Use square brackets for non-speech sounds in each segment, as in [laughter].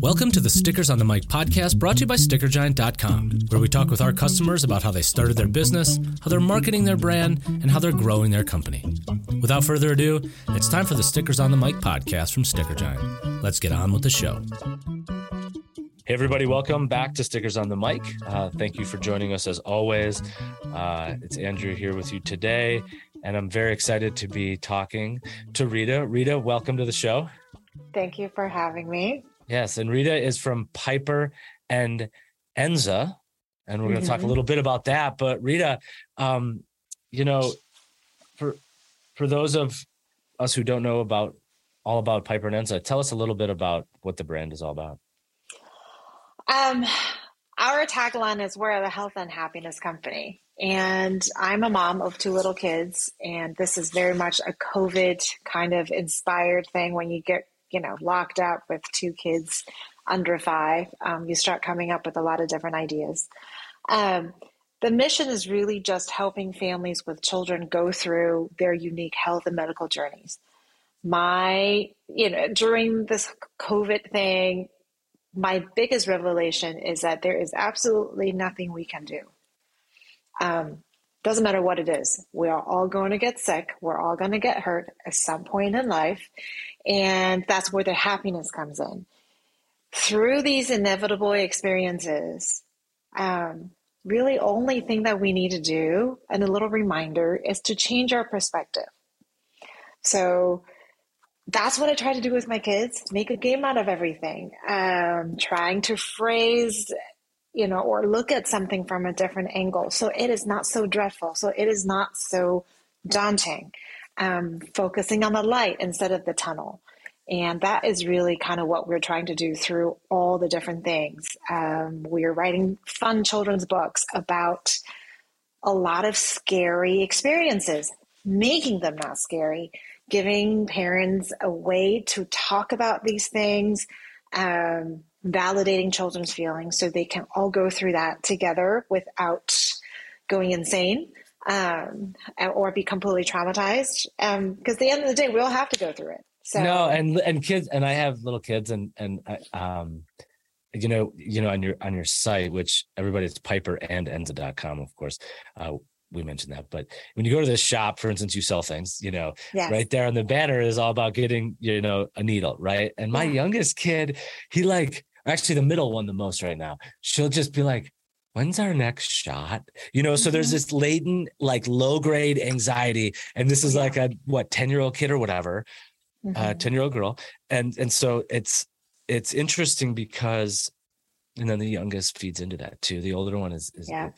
Welcome to the Stickers on the Mic podcast brought to you by StickerGiant.com, where we talk with our customers about how they started their business, how they're marketing their brand, and how they're growing their company. Without further ado, it's time for the Stickers on the Mic podcast from Sticker Giant. Let's get on with the show. Hey, everybody, welcome back to Stickers on the Mic. Uh, thank you for joining us as always. Uh, it's Andrew here with you today, and I'm very excited to be talking to Rita. Rita, welcome to the show. Thank you for having me. Yes, and Rita is from Piper and Enza, and we're going to mm-hmm. talk a mm-hmm. little bit about that. But Rita, um, you know, for for those of us who don't know about all about Piper and Enza, tell us a little bit about what the brand is all about. Um, our tagline is we're the health and happiness company. And I'm a mom of two little kids, and this is very much a COVID kind of inspired thing. When you get, you know, locked up with two kids under five, um, you start coming up with a lot of different ideas. Um, the mission is really just helping families with children go through their unique health and medical journeys. My, you know, during this COVID thing, my biggest revelation is that there is absolutely nothing we can do. Um, doesn't matter what it is. We are all going to get sick. We're all going to get hurt at some point in life. And that's where the happiness comes in. Through these inevitable experiences, um, really only thing that we need to do, and a little reminder, is to change our perspective. So that's what I try to do with my kids make a game out of everything. Um, trying to phrase, you know, or look at something from a different angle. So it is not so dreadful. So it is not so daunting. Um, focusing on the light instead of the tunnel. And that is really kind of what we're trying to do through all the different things. Um, we're writing fun children's books about a lot of scary experiences, making them not scary giving parents a way to talk about these things, um, validating children's feelings so they can all go through that together without going insane um, or be completely traumatized. Because um, at the end of the day, we all have to go through it. So no, and and kids, and I have little kids, and and um, you know, you know, on your on your site, which everybody's Piper and Enza.com, of course. Uh, we mentioned that. But when you go to this shop, for instance, you sell things, you know, yes. right there on the banner is all about getting, you know, a needle, right? And my yeah. youngest kid, he like, actually the middle one the most right now, she'll just be like, when's our next shot? You know, so there's mm-hmm. this latent, like low grade anxiety. And this is yeah. like a what, 10 year old kid or whatever, uh, mm-hmm. uh, 10 year old girl. And, and so it's, it's interesting because, and then the youngest feeds into that too. The older one is, is yeah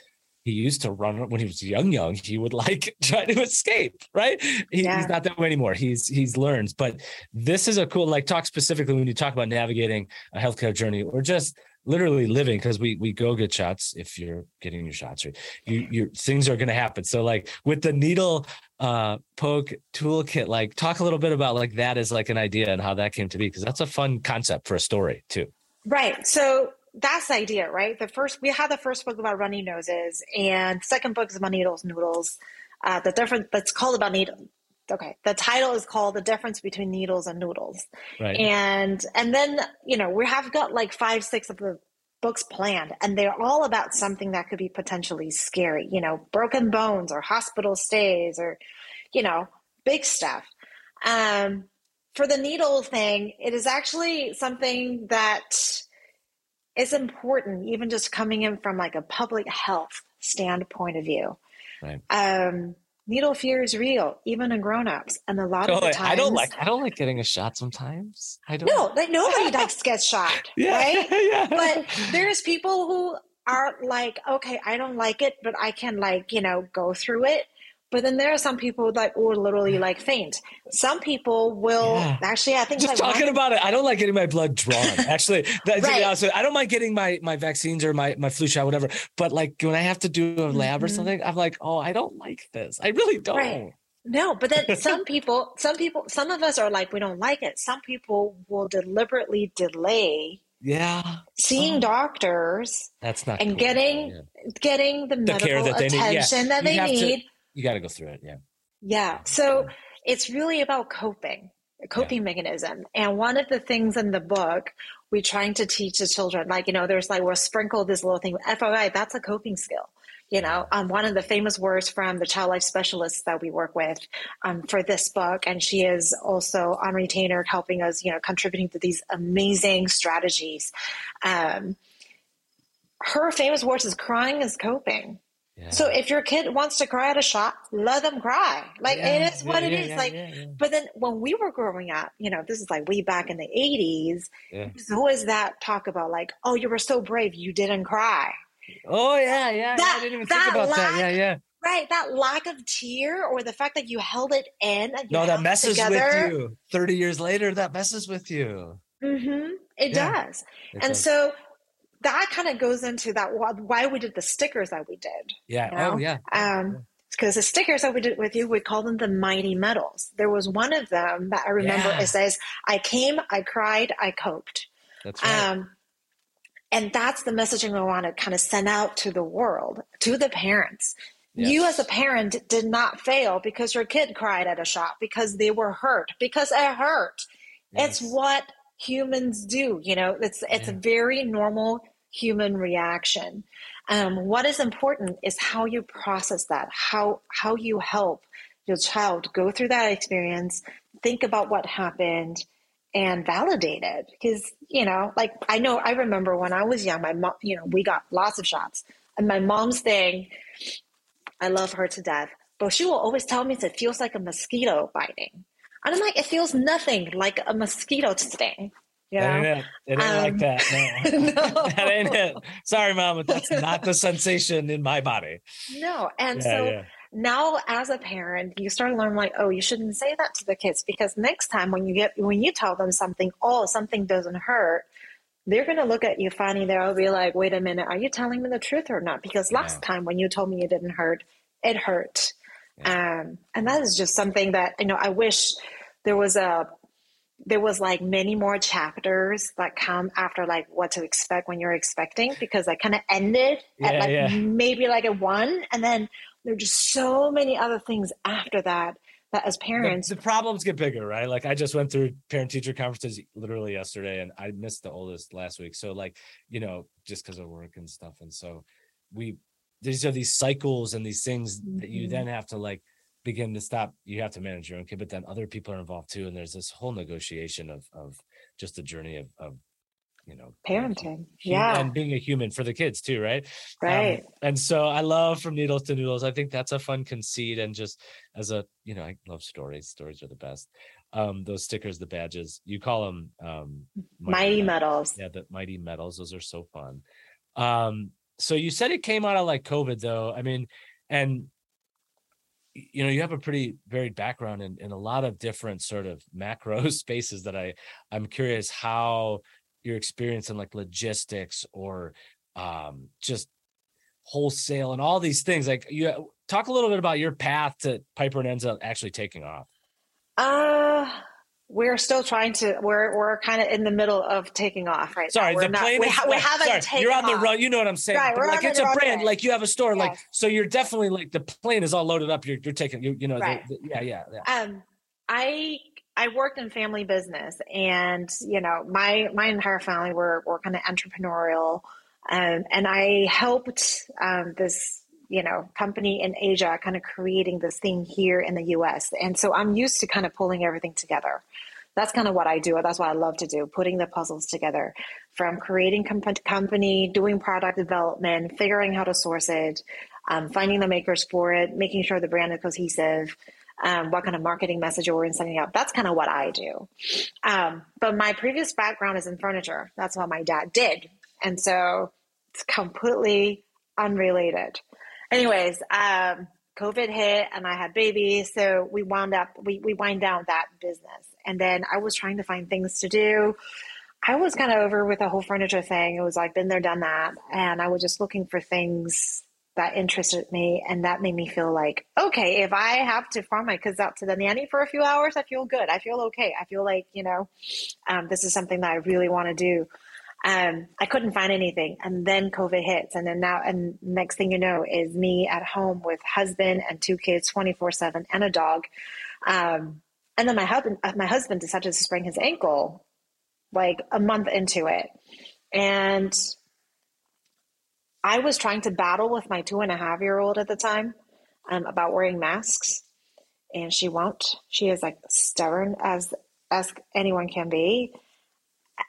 he used to run when he was young young he would like [laughs] try to escape right he, yeah. he's not that way anymore he's he's learns but this is a cool like talk specifically when you talk about navigating a healthcare journey or just literally living because we we go get shots if you're getting your shots right you you things are going to happen so like with the needle uh poke toolkit like talk a little bit about like that as like an idea and how that came to be because that's a fun concept for a story too right so that's the idea, right? The first we had the first book about runny noses, and the second book is about needles, noodles. Uh, the difference that's called about needles. Okay, the title is called "The Difference Between Needles and Noodles," right. and and then you know we have got like five, six of the books planned, and they're all about something that could be potentially scary. You know, broken bones or hospital stays or you know big stuff. Um, for the needle thing, it is actually something that is important, even just coming in from like a public health standpoint of view. Right. Um, needle fear is real, even in grown-ups, and a lot of the times I don't like I don't like getting a shot. Sometimes I don't. No, like nobody likes get shot, [laughs] yeah, right? [laughs] Yeah. But there's people who are like, okay, I don't like it, but I can like you know go through it. But then there are some people that will literally like faint. Some people will yeah. actually. I think just like talking about it. I don't like getting my blood drawn. [laughs] Actually, that's right. honest, I don't mind getting my my vaccines or my my flu shot, whatever. But like when I have to do a lab mm-hmm. or something, I'm like, oh, I don't like this. I really don't. Right. No, but then [laughs] some people, some people, some of us are like, we don't like it. Some people will deliberately delay yeah seeing oh. doctors that's not and cool. getting yeah. getting the, the medical that attention yeah. that they need you got to go through it. Yeah. Yeah. So it's really about coping. A coping yeah. mechanism. And one of the things in the book we're trying to teach the children, like, you know, there's like, we'll sprinkle this little thing, FOI, that's a coping skill. You know, um, one of the famous words from the child life specialists that we work with um, for this book, and she is also on retainer helping us, you know, contributing to these amazing strategies. Um, her famous words is crying is coping. So if your kid wants to cry at a shop, let them cry. Like yeah, it is what yeah, it is. like, but then when we were growing up, you know, this is like way back in the eighties. There's always that talk about like, oh, you were so brave, you didn't cry. Oh yeah, yeah. That, I didn't even think about lack, that. Yeah, yeah. Right, that lack of tear or the fact that you held it in. no, that messes together. with you. Thirty years later, that messes with you. Mm-hmm. It does, it and does. so that kind of goes into that why we did the stickers that we did. Yeah. You know? Oh, yeah. Um, because the stickers that we did with you, we call them the mighty medals. There was one of them that I remember. Yeah. It says, "I came, I cried, I coped." That's right. Um, and that's the messaging we want to kind of send out to the world, to the parents. Yes. You, as a parent, did not fail because your kid cried at a shop because they were hurt because it hurt. Yes. It's what humans do. You know, it's it's yeah. a very normal human reaction. Um, what is important is how you process that, how how you help your child go through that experience, think about what happened, and validate it. Because you know, like I know, I remember when I was young, my mom, you know, we got lots of shots, and my mom's thing. I love her to death, but she will always tell me it feels like a mosquito biting. And I'm like, it feels nothing like a mosquito sting. Yeah. That ain't it. It ain't um, like that. No. [laughs] no. [laughs] that ain't it. Sorry, mom, but that's [laughs] not the sensation in my body. No. And yeah, so yeah. now as a parent, you start to learn like, oh, you shouldn't say that to the kids because next time when you get when you tell them something, oh, something doesn't hurt, they're gonna look at you funny. They'll be like, wait a minute, are you telling me the truth or not? Because last yeah. time when you told me it didn't hurt, it hurt. Um, and that is just something that, you know, I wish there was a there was like many more chapters that come after like what to expect when you're expecting because I kind of ended yeah, at like yeah. maybe like a one and then there are just so many other things after that that as parents the, the, problems get bigger right? Like i just went through parent teacher conferences literally yesterday and i missed the oldest last week. So like you know just because of work and stuff and so we these are these cycles and these things mm-hmm. that you mm-hmm. then have to like begin to stop you have to manage your own kid but then other people are involved too and there's this whole negotiation of of just the journey of, of you know parenting yeah. and being a human for the kids too right? Um, right. um, and so i love from needles to noodles i think that's a fun conceit and just as a you know i love stories stories are the best. Um those stickers the badges you call them um mighty, mighty medals. yeah the mighty medals those are so fun. Um so you said it came out of like covid though. I mean and you know you have a pretty varied background in, in a lot of different sort of [laughs] macro spaces that i i'm curious how your experience in like logistics or um just wholesale and all these things. Like you talk a little bit about your path to piper and enza actually taking off. Uh we're still trying to we're we're kind of in the middle of taking off right sorry now. the not, plane we, ha- we haven't sorry, you're on the run you know what i'm saying right, like it's a brand way. like you have a store yes. like so you're definitely like the plane is all loaded up you're, you're taking you, you know right. the, the, yeah yeah yeah um i i worked in family business and you know my my entire family were were kind of entrepreneurial um, and i helped um, this you know company in asia kind of creating this thing here in the us and so i'm used to kind of pulling everything together. That's kind of what i do. That's what i love to do putting the puzzles together from creating comp- company doing product development figuring how to source it um, finding the makers for it making sure the brand is cohesive um, what kind of marketing message we're sending out. That's kind of what i do. Um, but my previous background is in furniture. That's what my dad did. And so it's completely unrelated anyways, um, COVID hit and I had babies. So we wound up, we, we wind down that business. And then I was trying to find things to do. I was kind of over with the whole furniture thing. It was like, been there, done that. And I was just looking for things that interested me. And that made me feel like, okay, if I have to farm my kids out to the nanny for a few hours, I feel good. I feel okay. I feel like, you know, um, this is something that I really want to do. Um, I couldn't find anything. And then COVID hits. And then now, and next thing you know, is me at home with husband and two kids 24 7 and a dog. Um, And then my husband, uh, my husband decided to sprain his ankle like a month into it. And I was trying to battle with my two and a half year old at the time um, about wearing masks, and she won't. She is like stubborn as as anyone can be.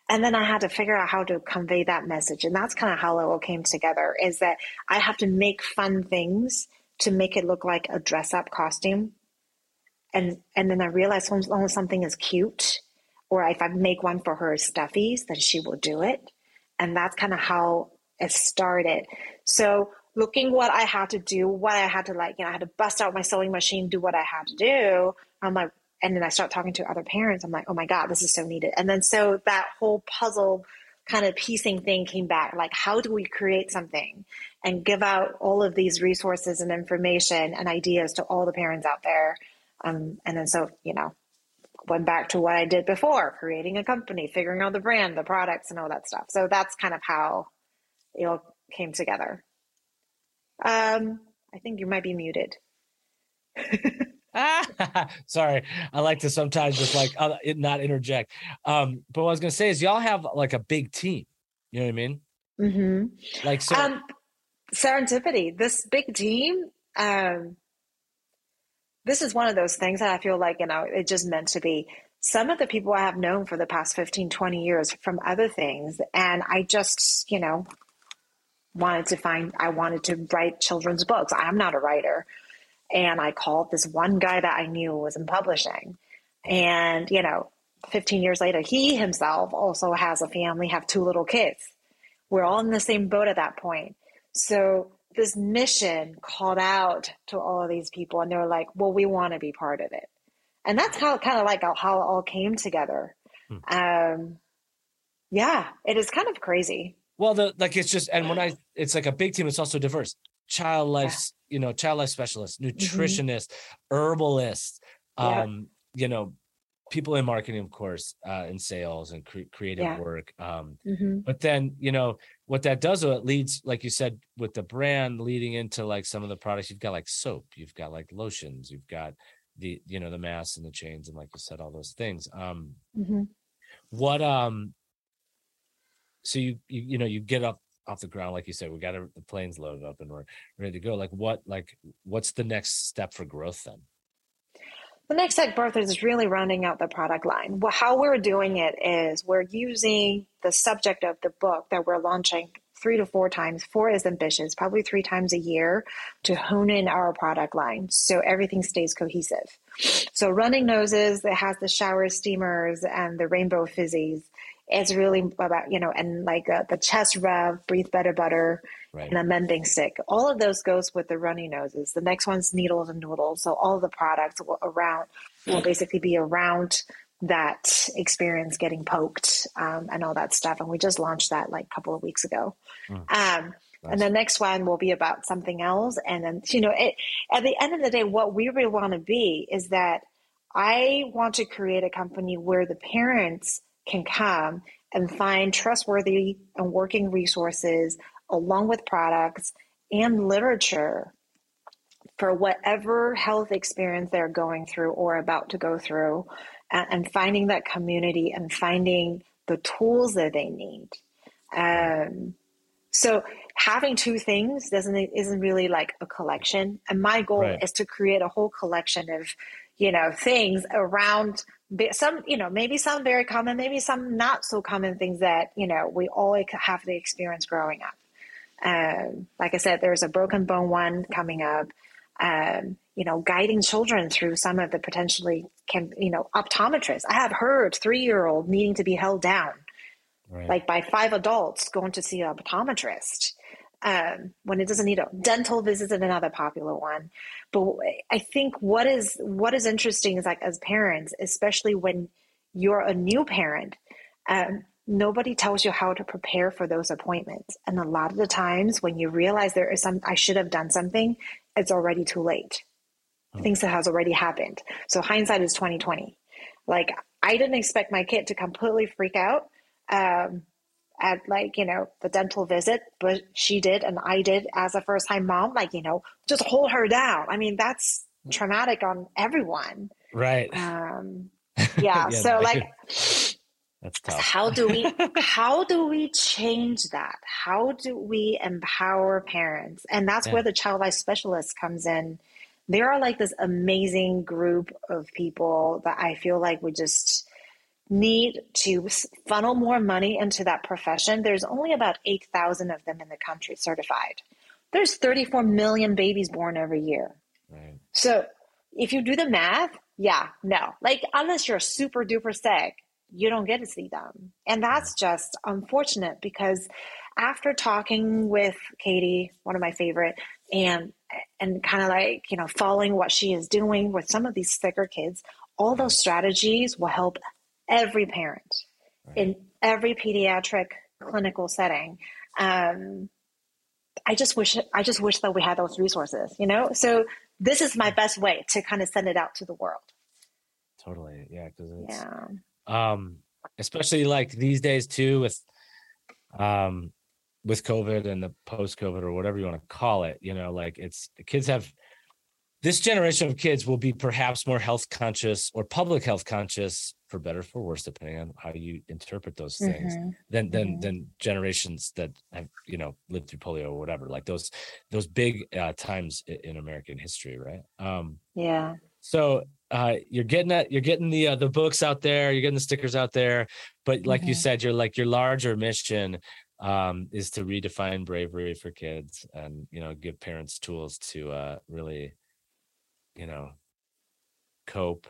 And then I had to figure out how to convey that message, and that's kind of how it all came together. Is that I have to make fun things to make it look like a dress up costume, and and then I realized when something is cute, or if I make one for her stuffies, then she will do it, and that's kind of how it started. So looking what I had to do, what I had to like, you know, I had to bust out my sewing machine, do what I had to do. I'm like, and then I start talking to other parents. I'm like, oh my God, this is so needed. And then so that whole puzzle kind of piecing thing came back. Like, how do we create something and give out all of these resources and information and ideas to all the parents out there? Um, and then so, you know, went back to what I did before, creating a company, figuring out the brand, the products, and all that stuff. So that's kind of how it all came together. Um, I think you might be muted. [laughs] [laughs] Sorry, I like to sometimes just like uh, not interject. Um, but what I was gonna say is y'all have like a big team. You know what I mean? Mm-hmm. Like so. Um, serendipity. This big team. Um, this is one of those things that I feel like you know it just meant to be. Some of the people I have known for the past 15, 20 years from other things, and I just you know wanted to find. I wanted to write children's books. I'm not a writer. And I called this one guy that I knew was in publishing. And, you know, 15 years later, he himself also has a family, have two little kids. We're all in the same boat at that point. So this mission called out to all of these people, and they were like, well, we want to be part of it. And that's how kind of like how it all came together. Hmm. Um, yeah, it is kind of crazy. Well, the like it's just, and when I, it's like a big team. It's also diverse child life. You know, child life specialists, mm-hmm. nutritionists, mm-hmm. herbalists, yeah. um, you know, people in marketing, of course, uh, in sales and cre- creative yeah. work. Um, mm-hmm. But then, you know, what that does, it leads, like you said, with the brand leading into like some of the products. You've got like soap, you've got like lotions, you've got the, you know, the masks and the chains, and like you said, all those things. Um, mm-hmm. What, um, so you, you, you know, you get up off the ground like you said we got the planes loaded up and we're ready to go like what like what's the next step for growth then? The next step growth is really rounding out the product line. Well, how we're doing it is we're using the subject of the book that we're launching three to four times four is ambitious probably three times a year to hone in our product line so everything stays cohesive. So running noses that has the shower steamers and the rainbow fizzies it's really about you know and like uh, the chest rub breathe better butter right. and a mending stick all of those goes with the runny noses the next one's needles and noodles so all the products will around will basically be around that experience getting poked um, and all that stuff and we just launched that like a couple of weeks ago mm. um, nice. and the next one will be about something else and then you know it, at the end of the day what we really want to be is that i want to create a company where the parents can come and find trustworthy and working resources along with products and literature for whatever health experience they're going through or about to go through and, finding that community and finding the tools that they need um, so having two things doesn't isn't really like a collection and my goal right. is to create a whole collection of you know things around some you know maybe some very common maybe some not so common things that you know we all have the experience growing up. Um, like i said there's a broken bone one coming up um, you know guiding children through some of the potentially can you know optometrists. I have heard three year old needing to be held down right. like by five adults going to see an optometrist um, when it doesn't need a dental visit is another popular one. But i think what is what is interesting is like as parents especially when you're a new parent um, nobody tells you how to prepare for those appointments. And a lot of the times when you realize there is some i should have done something it's already too late. Oh. things that has already happened. So hindsight is 2020 like i didn't expect my kid to completely freak out um, at like you know the dental visit but she did and i did as a first time mom like you know just hold her down i mean that's traumatic on everyone Right. Um, [laughs] yeah, yeah. So no, like. That's tough. How do we [laughs] how do we change that? How do we empower parents? And that's yeah. where the child life specialist comes in. There are like this amazing group of people that I feel like we just need to funnel more money into that profession. There's only about 8,000 of them in the country certified. There's 34 million babies born every year. Right. So if you do the math, yeah, no. Like unless you're super duper sick, you don't get to see them. And that's just unfortunate because after talking with Katie, one of my favorite, and and kind of like, you know, following what she is doing with some of these sicker kids, all those strategies will help every parent right. in every pediatric clinical setting. Um, I just wish I just wish that we had those resources, you know. So this is my best way to kind of send it out to the world. Totally, yeah, because yeah um, especially like these days too with um with covid and the post covid or whatever you want to call it you know like it's kids have this generation of kids will be perhaps more health conscious or public health conscious for better for worse depending on how you interpret those things mm-hmm. than than mm-hmm. than generations that have you know lived through polio or whatever like those those big uh, times in american history right um yeah so uh, you're getting that you're getting the uh, the books out there you're getting the stickers out there but like mm-hmm. you said you're like your larger mission um, is to redefine bravery for kids and you know give parents tools to uh, really you know cope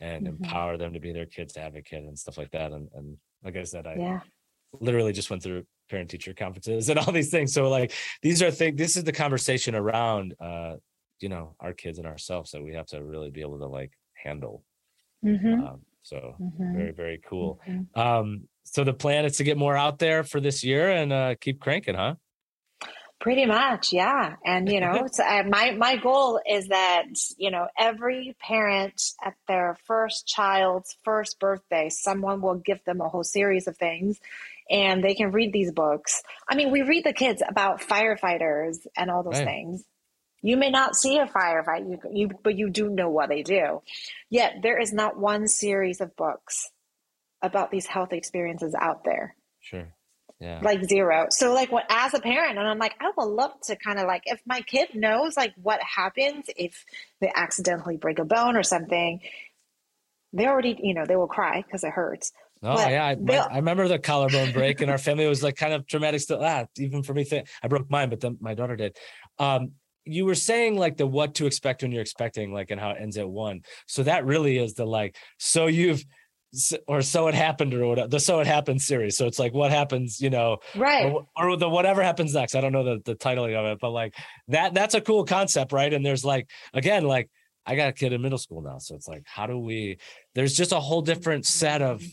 and mm-hmm. empower them to be their kids advocate and stuff like that and, and like i said i yeah. literally just went through parent teacher conferences [laughs] and all these things so like these are things this is the conversation around uh you know our kids and ourselves that we have to really be able to like handle mm-hmm. um, so mm-hmm. very very cool mm-hmm. um so the plan is to get more out there for this year and uh keep cranking huh pretty much yeah and you know uh, my my goal is that you know every parent at their first child's first birthday someone will give them a whole series of things and they can read these books i mean we read the kids about firefighters and all those right. things you may not see a firefight, you, you, but you do know what they do. Yet there is not one series of books about these health experiences out there. Sure. Yeah. Like zero. So like what as a parent, and I'm like, I would love to kind of like if my kid knows like what happens if they accidentally break a bone or something, they already, you know, they will cry because it hurts. Oh but yeah, I, I, remember the collarbone break, and our family was like kind of traumatic. Still, ah, even for me, I broke mine, but then my daughter did. Um, you were saying like the what to expect when you're expecting like and how it ends at one so that really is the like so you've or so it happened or whatever the so it happened series. So it's like what happens you know right. or, or, the whatever happens next. I don't know the, the titling of it but like that that's a cool concept right? And there's like again like i got a kid in middle school now so it's like how do we there's just a whole different set of mm-hmm.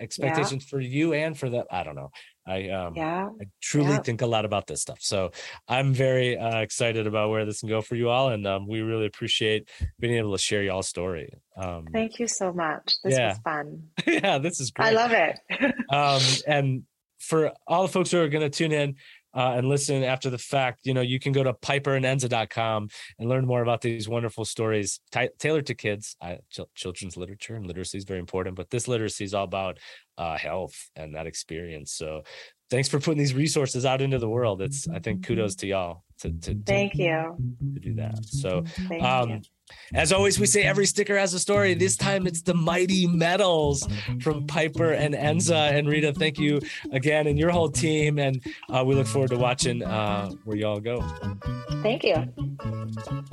expectations yeah. for you and for the i don't know I um yeah. I truly yeah. think a lot about this stuff. So I'm very uh, excited about where this can go for you all, and um, we really appreciate being able to share y'all's story. Um, Thank you so much. This yeah. was fun. [laughs] yeah, this is great. I love it. um, and for all the folks who are going to tune in, uh, and listen after the fact, you know, you can go to piperandenza.com and learn more about these wonderful stories t- tailored to kids. I, ch- children's literature and literacy is very important, but this literacy is all about uh, health and that experience. So thanks for putting these resources out into the world. It's, I think, kudos to y'all to, to, to thank you to do that. So, um, as always, we say every sticker has a story. This time it's the mighty medals from Piper and Enza. And Rita, thank you again and your whole team. And uh, we look forward to watching uh, where y'all go. Thank you.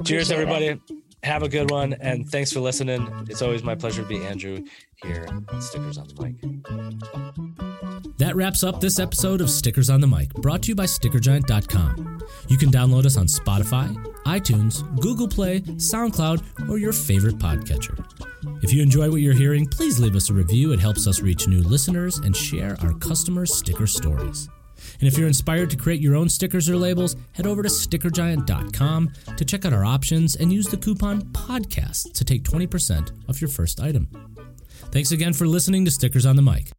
Cheers, everybody. It. Have a good one. And thanks for listening. It's always my pleasure to be Andrew here on Stickers on the Mic. That wraps up this episode of Stickers on the Mic, brought to you by StickerGiant.com. You can download us on Spotify, iTunes, Google Play, SoundCloud, or your favorite podcatcher. If you enjoy what you're hearing, please leave us a review. It helps us reach new listeners and share our customers' sticker stories. And if you're inspired to create your own stickers or labels, head over to stickergiant.com to check out our options and use the coupon PODCAST to take 20% off your first item. Thanks again for listening to Stickers on the Mic.